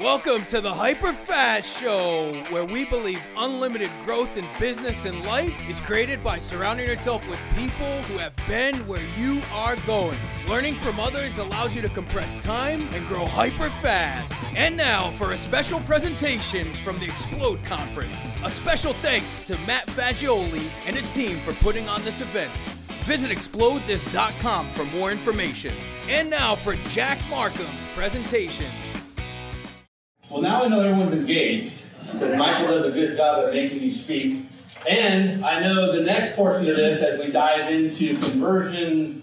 Welcome to the Hyper Fast Show, where we believe unlimited growth in business and life is created by surrounding yourself with people who have been where you are going. Learning from others allows you to compress time and grow hyper fast. And now for a special presentation from the Xplode Conference. A special thanks to Matt Fagioli and his team for putting on this event. Visit xplodethis.com for more information. And now for Jack Markham's presentation. Well, now I know everyone's engaged because Michael does a good job at making you speak. And I know the next portion of this, as we dive into conversions,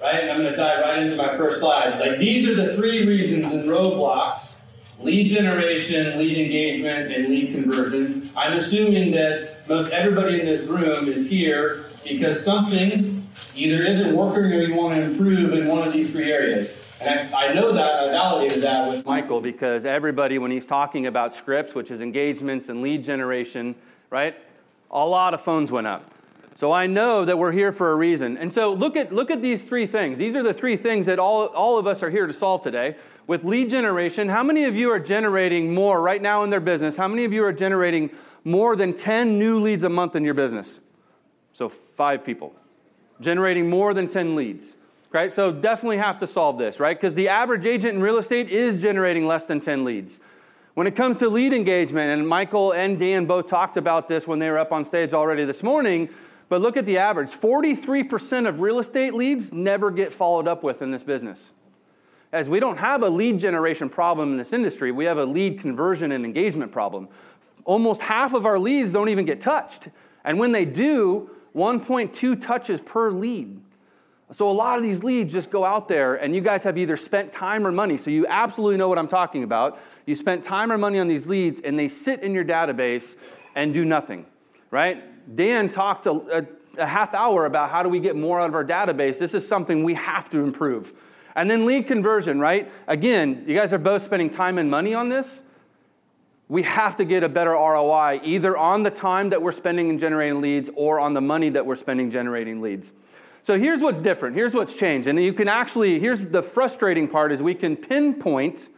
right? I'm going to dive right into my first slide. Like these are the three reasons and roadblocks lead generation, lead engagement, and lead conversion. I'm assuming that most everybody in this room is here because something either isn't working or you want to improve in one of these three areas. And I, I know that, I validated that with Michael because everybody, when he's talking about scripts, which is engagements and lead generation, right? A lot of phones went up. So I know that we're here for a reason. And so look at, look at these three things. These are the three things that all, all of us are here to solve today. With lead generation, how many of you are generating more right now in their business? How many of you are generating more than 10 new leads a month in your business? So five people. Generating more than 10 leads right? So definitely have to solve this, right? Because the average agent in real estate is generating less than 10 leads. When it comes to lead engagement, and Michael and Dan both talked about this when they were up on stage already this morning, but look at the average 43% of real estate leads never get followed up with in this business. As we don't have a lead generation problem in this industry, we have a lead conversion and engagement problem. Almost half of our leads don't even get touched. And when they do, 1.2 touches per lead. So a lot of these leads just go out there, and you guys have either spent time or money, so you absolutely know what I'm talking about. You spent time or money on these leads, and they sit in your database and do nothing, right? Dan talked a, a, a half hour about how do we get more out of our database. This is something we have to improve. And then lead conversion, right? Again, you guys are both spending time and money on this. We have to get a better ROI either on the time that we're spending in generating leads or on the money that we're spending generating leads. So here's what's different. Here's what's changed. And you can actually, here's the frustrating part is we can pinpoint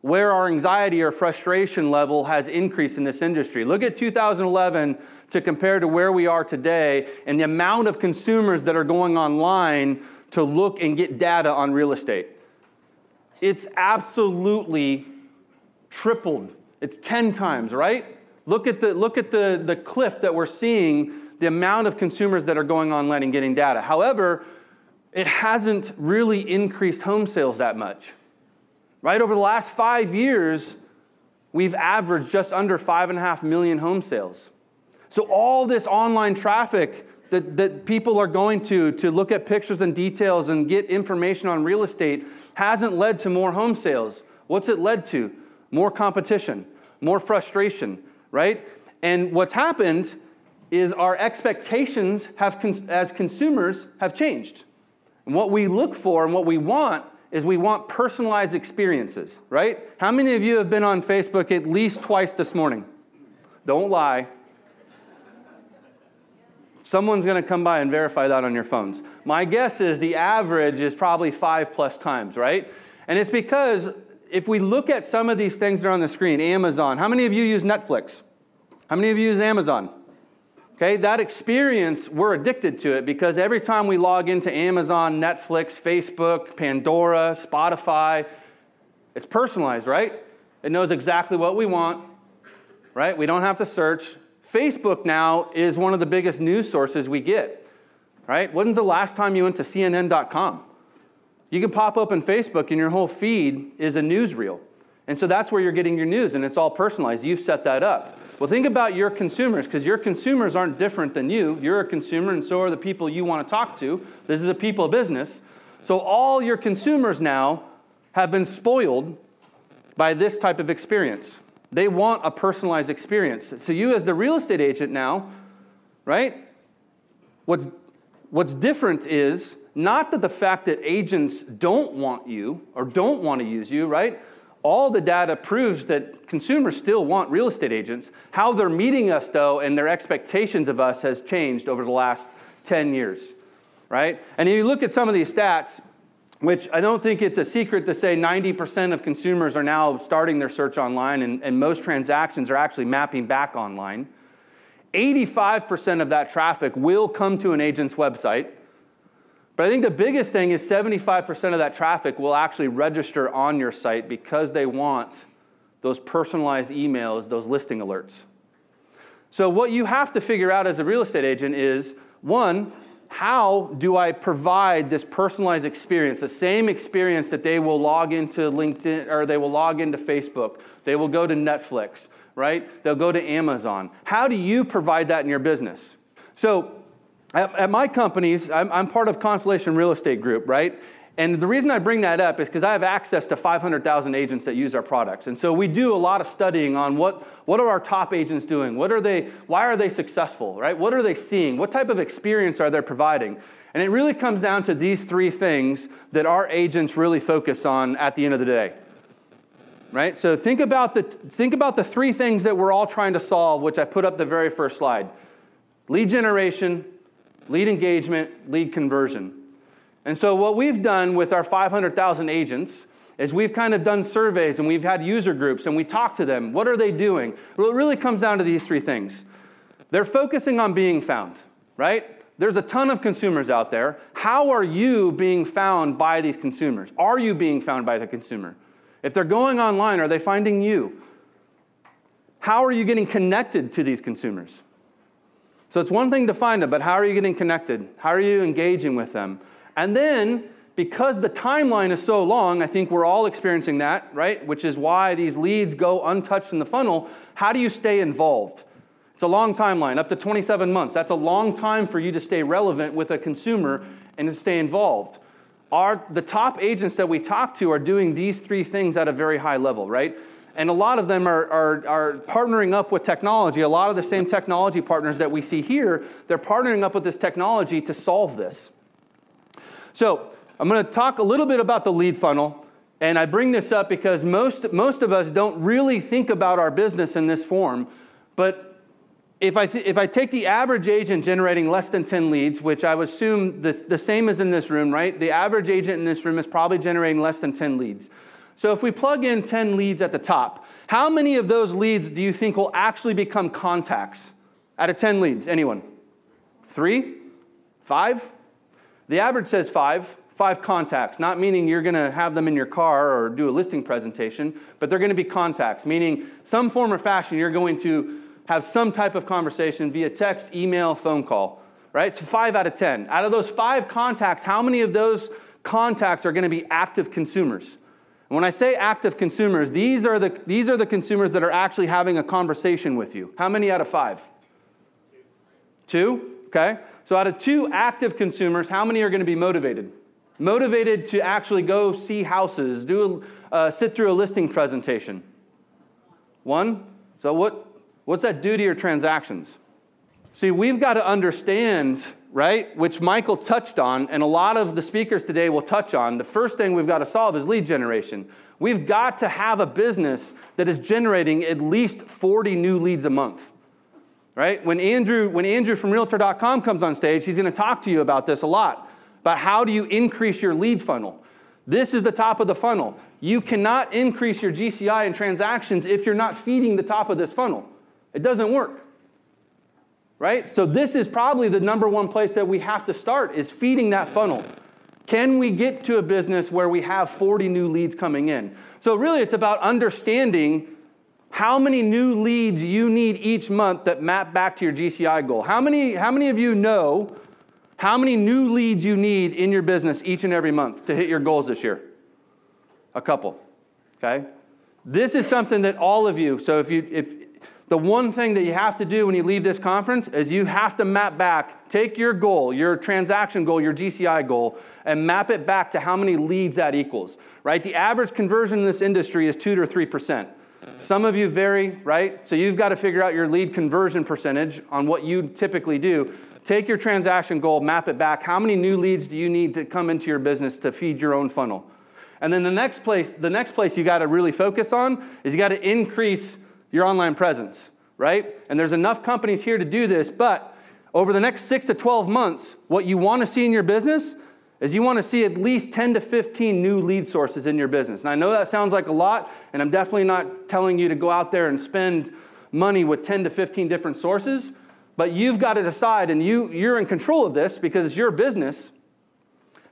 where our anxiety or frustration level has increased in this industry. Look at 2011 to compare to where we are today and the amount of consumers that are going online to look and get data on real estate. It's absolutely tripled. It's 10 times, right? Look at the, look at the, the cliff that we're seeing the amount of consumers that are going online and getting data. However, it hasn't really increased home sales that much. Right? Over the last five years, we've averaged just under five and a half million home sales. So, all this online traffic that, that people are going to to look at pictures and details and get information on real estate hasn't led to more home sales. What's it led to? More competition, more frustration, right? And what's happened is our expectations have, as consumers have changed. And what we look for and what we want is we want personalized experiences, right? How many of you have been on Facebook at least twice this morning? Don't lie. Someone's going to come by and verify that on your phones. My guess is the average is probably five plus times, right? And it's because if we look at some of these things that are on the screen, Amazon, how many of you use Netflix? How many of you use Amazon? Okay, that experience, we're addicted to it because every time we log into Amazon, Netflix, Facebook, Pandora, Spotify, it's personalized, right? It knows exactly what we want, right? We don't have to search. Facebook now is one of the biggest news sources we get, right? When's the last time you went to CNN.com? You can pop open Facebook and your whole feed is a newsreel. And so that's where you're getting your news, and it's all personalized. You've set that up. Well, think about your consumers because your consumers aren't different than you. You're a consumer, and so are the people you want to talk to. This is a people business. So, all your consumers now have been spoiled by this type of experience. They want a personalized experience. So, you, as the real estate agent now, right? What's, what's different is not that the fact that agents don't want you or don't want to use you, right? All the data proves that consumers still want real estate agents. How they're meeting us, though, and their expectations of us has changed over the last 10 years, right? And if you look at some of these stats, which I don't think it's a secret to say 90% of consumers are now starting their search online, and, and most transactions are actually mapping back online. 85% of that traffic will come to an agent's website. But I think the biggest thing is 75% of that traffic will actually register on your site because they want those personalized emails, those listing alerts. So, what you have to figure out as a real estate agent is one, how do I provide this personalized experience, the same experience that they will log into LinkedIn or they will log into Facebook, they will go to Netflix, right? They'll go to Amazon. How do you provide that in your business? So, at, at my companies, I'm, I'm part of Constellation Real Estate Group, right? And the reason I bring that up is because I have access to 500,000 agents that use our products. And so we do a lot of studying on what, what are our top agents doing? What are they, why are they successful, right? What are they seeing? What type of experience are they providing? And it really comes down to these three things that our agents really focus on at the end of the day. Right? So think about the, think about the three things that we're all trying to solve, which I put up the very first slide lead generation, lead engagement, lead conversion. And so, what we've done with our 500,000 agents is we've kind of done surveys and we've had user groups and we talk to them. What are they doing? Well, it really comes down to these three things. They're focusing on being found, right? There's a ton of consumers out there. How are you being found by these consumers? Are you being found by the consumer? If they're going online, are they finding you? How are you getting connected to these consumers? So it's one thing to find them, but how are you getting connected? How are you engaging with them? And then, because the timeline is so long, I think we're all experiencing that, right? Which is why these leads go untouched in the funnel. How do you stay involved? It's a long timeline, up to 27 months. That's a long time for you to stay relevant with a consumer and to stay involved. Our, the top agents that we talk to are doing these three things at a very high level, right? And a lot of them are, are, are, partnering up with technology. A lot of the same technology partners that we see here, they're partnering up with this technology to solve this. So I'm going to talk a little bit about the lead funnel. And I bring this up because most, most of us don't really think about our business in this form. But if I, th- if I take the average agent generating less than 10 leads, which I would assume the, the same as in this room, right? The average agent in this room is probably generating less than 10 leads. So if we plug in 10 leads at the top, how many of those leads do you think will actually become contacts out of 10 leads? Anyone? Three? Five? The average says five, five contacts, not meaning you're going to have them in your car or do a listing presentation, but they're going to be contacts, meaning some form or fashion you're going to have some type of conversation via text, email, phone call, right? So five out of 10. Out of those five contacts, how many of those contacts are going to be active consumers? When I say active consumers, these are, the, these are the consumers that are actually having a conversation with you. How many out of five? Two? Okay. So, out of two active consumers, how many are going to be motivated? Motivated to actually go see houses, do a, uh, sit through a listing presentation? One. So, what, what's that do to your transactions? See, we've got to understand, right, which Michael touched on, and a lot of the speakers today will touch on. The first thing we've got to solve is lead generation. We've got to have a business that is generating at least 40 new leads a month right? When Andrew, when Andrew from Realtor.com comes on stage, he's going to talk to you about this a lot. About how do you increase your lead funnel? This is the top of the funnel. You cannot increase your GCI and transactions if you're not feeding the top of this funnel. It doesn't work. Right? So this is probably the number one place that we have to start is feeding that funnel. Can we get to a business where we have 40 new leads coming in? So really it's about understanding how many new leads you need each month that map back to your GCI goal. How many, how many of you know how many new leads you need in your business each and every month to hit your goals this year? A couple. Okay? This is something that all of you, so if you if the one thing that you have to do when you leave this conference is you have to map back, take your goal, your transaction goal, your GCI goal, and map it back to how many leads that equals. Right? The average conversion in this industry is two to three percent. Some of you vary, right? So you've got to figure out your lead conversion percentage on what you typically do. Take your transaction goal, map it back. How many new leads do you need to come into your business to feed your own funnel? And then the next place, the next place you got to really focus on is you got to increase your online presence, right? And there's enough companies here to do this, but over the next 6 to 12 months, what you want to see in your business is you want to see at least 10 to 15 new lead sources in your business. And I know that sounds like a lot, and I'm definitely not telling you to go out there and spend money with 10 to 15 different sources, but you've got to decide, and you, you're in control of this because it's your business.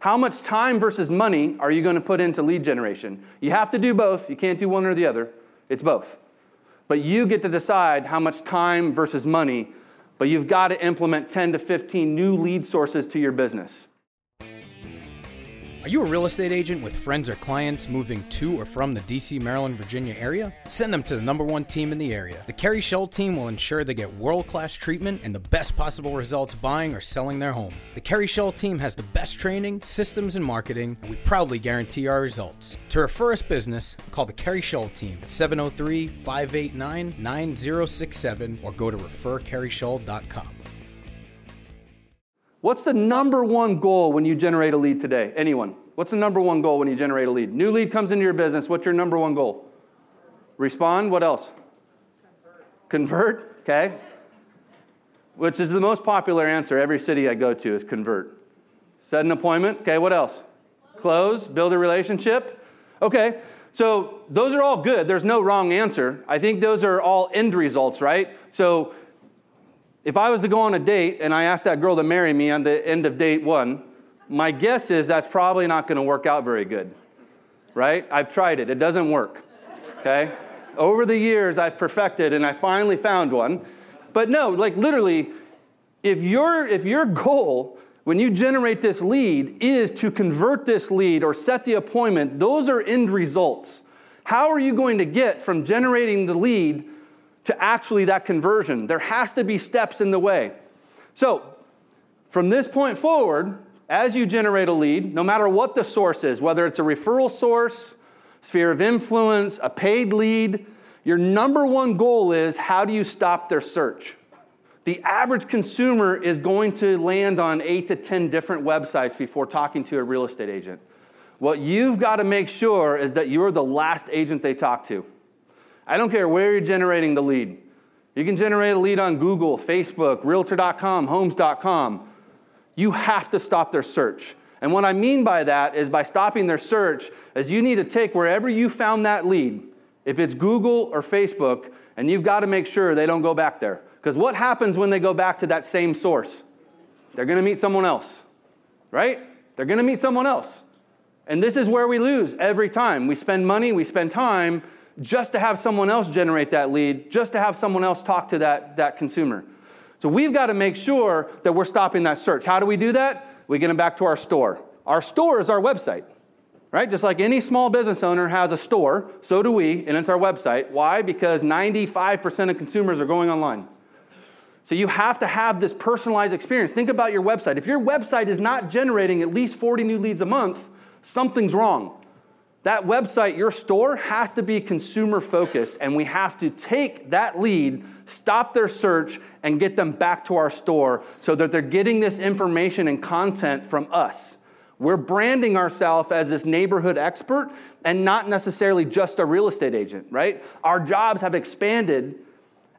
How much time versus money are you going to put into lead generation? You have to do both. You can't do one or the other. It's both. But you get to decide how much time versus money, but you've got to implement 10 to 15 new lead sources to your business. Are you a real estate agent with friends or clients moving to or from the DC, Maryland, Virginia area? Send them to the number one team in the area. The Kerry Shull team will ensure they get world class treatment and the best possible results buying or selling their home. The Kerry Shull team has the best training, systems, and marketing, and we proudly guarantee our results. To refer us business, call the Kerry Shull team at 703 589 9067 or go to referkerryshull.com. What's the number one goal when you generate a lead today? Anyone? What's the number one goal when you generate a lead? New lead comes into your business. What's your number one goal? Respond. What else? Convert. Convert. Okay. Which is the most popular answer every city I go to is convert. Set an appointment. Okay. What else? Close. Build a relationship. Okay. So those are all good. There's no wrong answer. I think those are all end results, right? So if I was to go on a date and I asked that girl to marry me on the end of date one, my guess is that's probably not going to work out very good, right? I've tried it, it doesn't work, okay? Over the years, I've perfected and I finally found one. But no, like literally, if your, if your goal when you generate this lead is to convert this lead or set the appointment, those are end results. How are you going to get from generating the lead to actually that conversion. There has to be steps in the way. So, from this point forward, as you generate a lead, no matter what the source is, whether it's a referral source, sphere of influence, a paid lead, your number one goal is how do you stop their search? The average consumer is going to land on eight to 10 different websites before talking to a real estate agent. What you've got to make sure is that you're the last agent they talk to. I don't care where you're generating the lead. You can generate a lead on Google, Facebook, Realtor.com, Homes.com. You have to stop their search. And what I mean by that is by stopping their search, is you need to take wherever you found that lead, if it's Google or Facebook, and you've got to make sure they don't go back there. Because what happens when they go back to that same source? They're going to meet someone else, right? They're going to meet someone else. And this is where we lose every time. We spend money, we spend time, just to have someone else generate that lead, just to have someone else talk to that, that consumer. So we've got to make sure that we're stopping that search. How do we do that? We get them back to our store. Our store is our website, right? Just like any small business owner has a store, so do we, and it's our website. Why? Because 95% of consumers are going online. So you have to have this personalized experience. Think about your website. If your website is not generating at least 40 new leads a month, something's wrong. That website, your store, has to be consumer focused, and we have to take that lead, stop their search, and get them back to our store so that they're getting this information and content from us. We're branding ourselves as this neighborhood expert and not necessarily just a real estate agent, right? Our jobs have expanded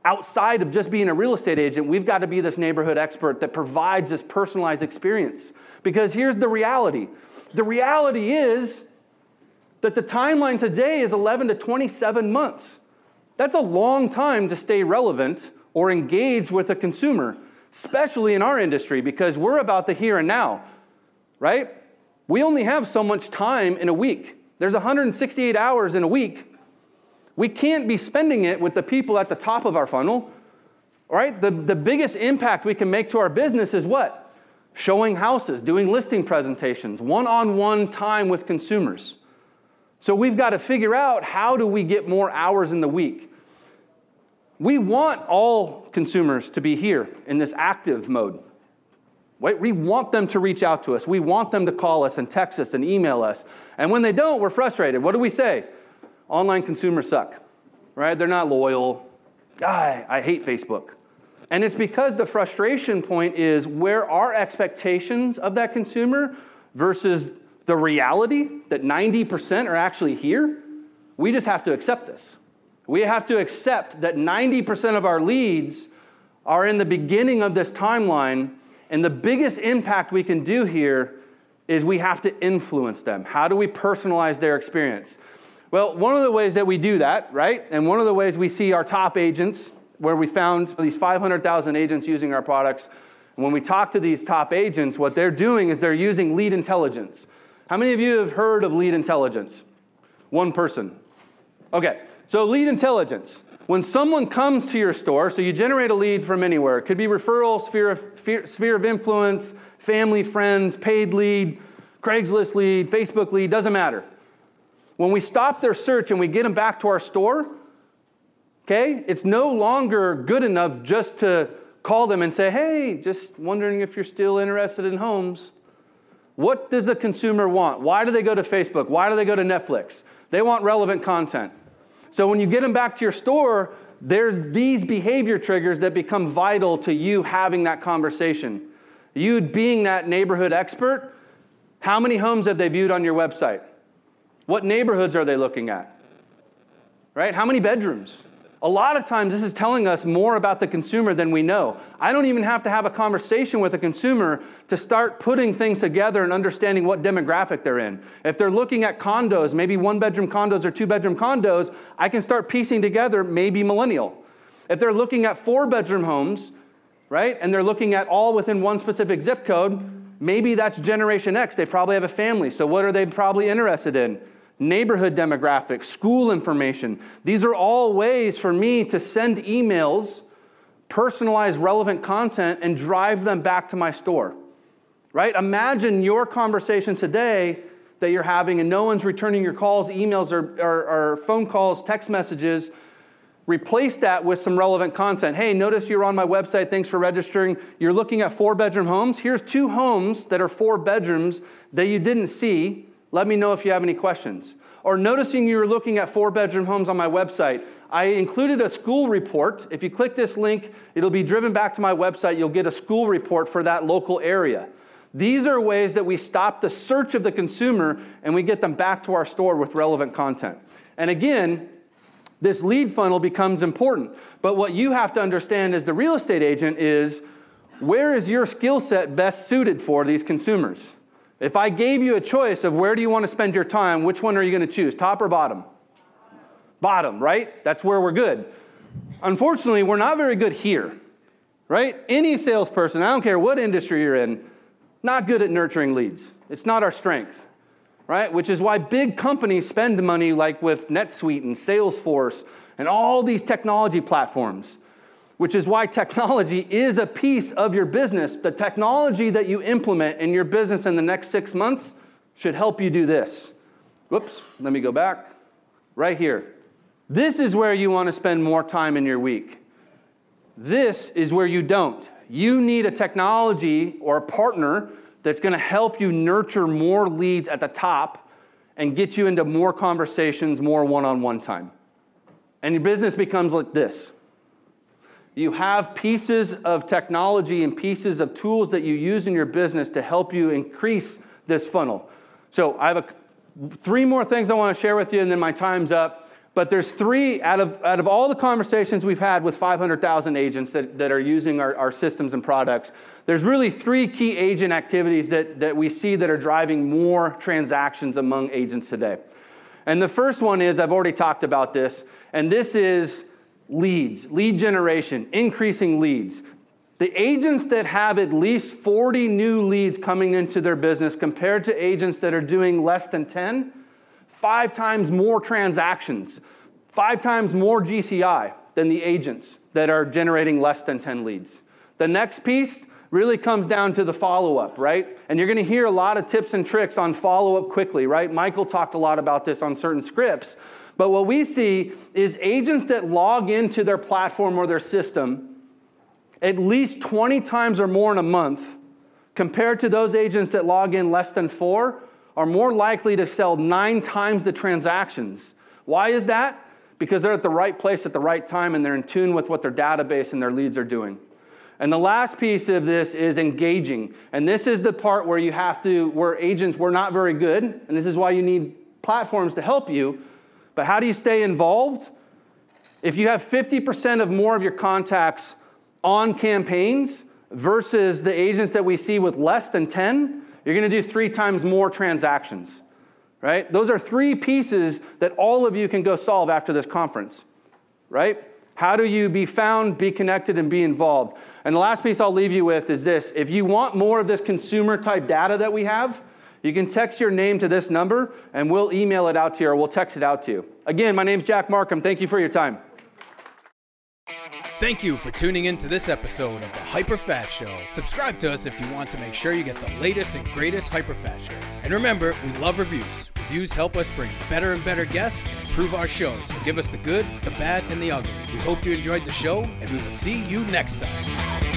outside of just being a real estate agent. We've got to be this neighborhood expert that provides this personalized experience. Because here's the reality the reality is, that the timeline today is 11 to 27 months. That's a long time to stay relevant or engage with a consumer, especially in our industry, because we're about the here and now, right? We only have so much time in a week. There's 168 hours in a week. We can't be spending it with the people at the top of our funnel, right? The, the biggest impact we can make to our business is what? Showing houses, doing listing presentations, one on one time with consumers. So we've got to figure out how do we get more hours in the week. We want all consumers to be here in this active mode. We want them to reach out to us. We want them to call us and text us and email us. And when they don't, we're frustrated. What do we say? Online consumers suck, right? They're not loyal. I, I hate Facebook. And it's because the frustration point is where our expectations of that consumer versus the reality that 90% are actually here, we just have to accept this. We have to accept that 90% of our leads are in the beginning of this timeline, and the biggest impact we can do here is we have to influence them. How do we personalize their experience? Well, one of the ways that we do that, right? And one of the ways we see our top agents, where we found these 500,000 agents using our products, when we talk to these top agents, what they're doing is they're using lead intelligence. How many of you have heard of lead intelligence? One person. Okay, so lead intelligence. When someone comes to your store, so you generate a lead from anywhere, it could be referral, sphere of, sphere of influence, family, friends, paid lead, Craigslist lead, Facebook lead, doesn't matter. When we stop their search and we get them back to our store, okay, it's no longer good enough just to call them and say, hey, just wondering if you're still interested in homes. What does a consumer want? Why do they go to Facebook? Why do they go to Netflix? They want relevant content. So when you get them back to your store, there's these behavior triggers that become vital to you having that conversation. You being that neighborhood expert, how many homes have they viewed on your website? What neighborhoods are they looking at? Right? How many bedrooms? A lot of times, this is telling us more about the consumer than we know. I don't even have to have a conversation with a consumer to start putting things together and understanding what demographic they're in. If they're looking at condos, maybe one bedroom condos or two bedroom condos, I can start piecing together maybe millennial. If they're looking at four bedroom homes, right, and they're looking at all within one specific zip code, maybe that's Generation X. They probably have a family. So, what are they probably interested in? Neighborhood demographics, school information. These are all ways for me to send emails, personalize relevant content, and drive them back to my store. Right? Imagine your conversation today that you're having and no one's returning your calls, emails, or, or, or phone calls, text messages. Replace that with some relevant content. Hey, notice you're on my website. Thanks for registering. You're looking at four bedroom homes. Here's two homes that are four bedrooms that you didn't see let me know if you have any questions. Or noticing you were looking at four bedroom homes on my website, I included a school report. If you click this link, it'll be driven back to my website. You'll get a school report for that local area. These are ways that we stop the search of the consumer and we get them back to our store with relevant content. And again, this lead funnel becomes important. But what you have to understand as the real estate agent is where is your skill set best suited for these consumers? If I gave you a choice of where do you want to spend your time, which one are you going to choose, top or bottom? Bottom, right? That's where we're good. Unfortunately, we're not very good here, right? Any salesperson, I don't care what industry you're in, not good at nurturing leads. It's not our strength, right? Which is why big companies spend money like with NetSuite and Salesforce and all these technology platforms which is why technology is a piece of your business. The technology that you implement in your business in the next six months should help you do this. Whoops, let me go back. Right here. This is where you want to spend more time in your week. This is where you don't. You need a technology or a partner that's going to help you nurture more leads at the top and get you into more conversations, more one on one time. And your business becomes like this you have pieces of technology and pieces of tools that you use in your business to help you increase this funnel. So I have a, three more things I want to share with you, and then my time's up. But there's three out of, out of all the conversations we've had with 500,000 agents that, that are using our, our systems and products, there's really three key agent activities that, that we see that are driving more transactions among agents today. And the first one is I've already talked about this, and this is leads, lead generation, increasing leads. The agents that have at least 40 new leads coming into their business compared to agents that are doing less than 10, five times more transactions, five times more GCI than the agents that are generating less than 10 leads. The next piece really comes down to the follow up, right? And you're going to hear a lot of tips and tricks on follow up quickly, right? Michael talked a lot about this on certain scripts. But what we see is agents that log into their platform or their system at least 20 times or more in a month compared to those agents that log in less than four are more likely to sell nine times the transactions. Why is that? Because they're at the right place at the right time and they're in tune with what their database and their leads are doing. And the last piece of this is engaging. And this is the part where you have to, where agents were not very good, and this is why you need platforms to help you. But how do you stay involved? If you have 50% of more of your contacts on campaigns versus the agents that we see with less than 10, You're going to do three times more transactions, right? Those are three pieces that all of you can go solve after this conference, right? How do you be found, be connected, and be involved? And the last piece I'll leave you with is this if you want more of this consumer type data that we have, you can text your name to this number and we'll email it out to you or we'll text it out to you. Again, my name's Jack Markham. Thank you for your time. Thank you for tuning in to this episode of the Hyper Fast Show. Subscribe to us if you want to make sure you get the latest and greatest Hyper Fast shows. And remember, we love reviews. Reviews help us bring better and better guests improve our shows. So give us the good, the bad, and the ugly. We hope you enjoyed the show, and we will see you next time.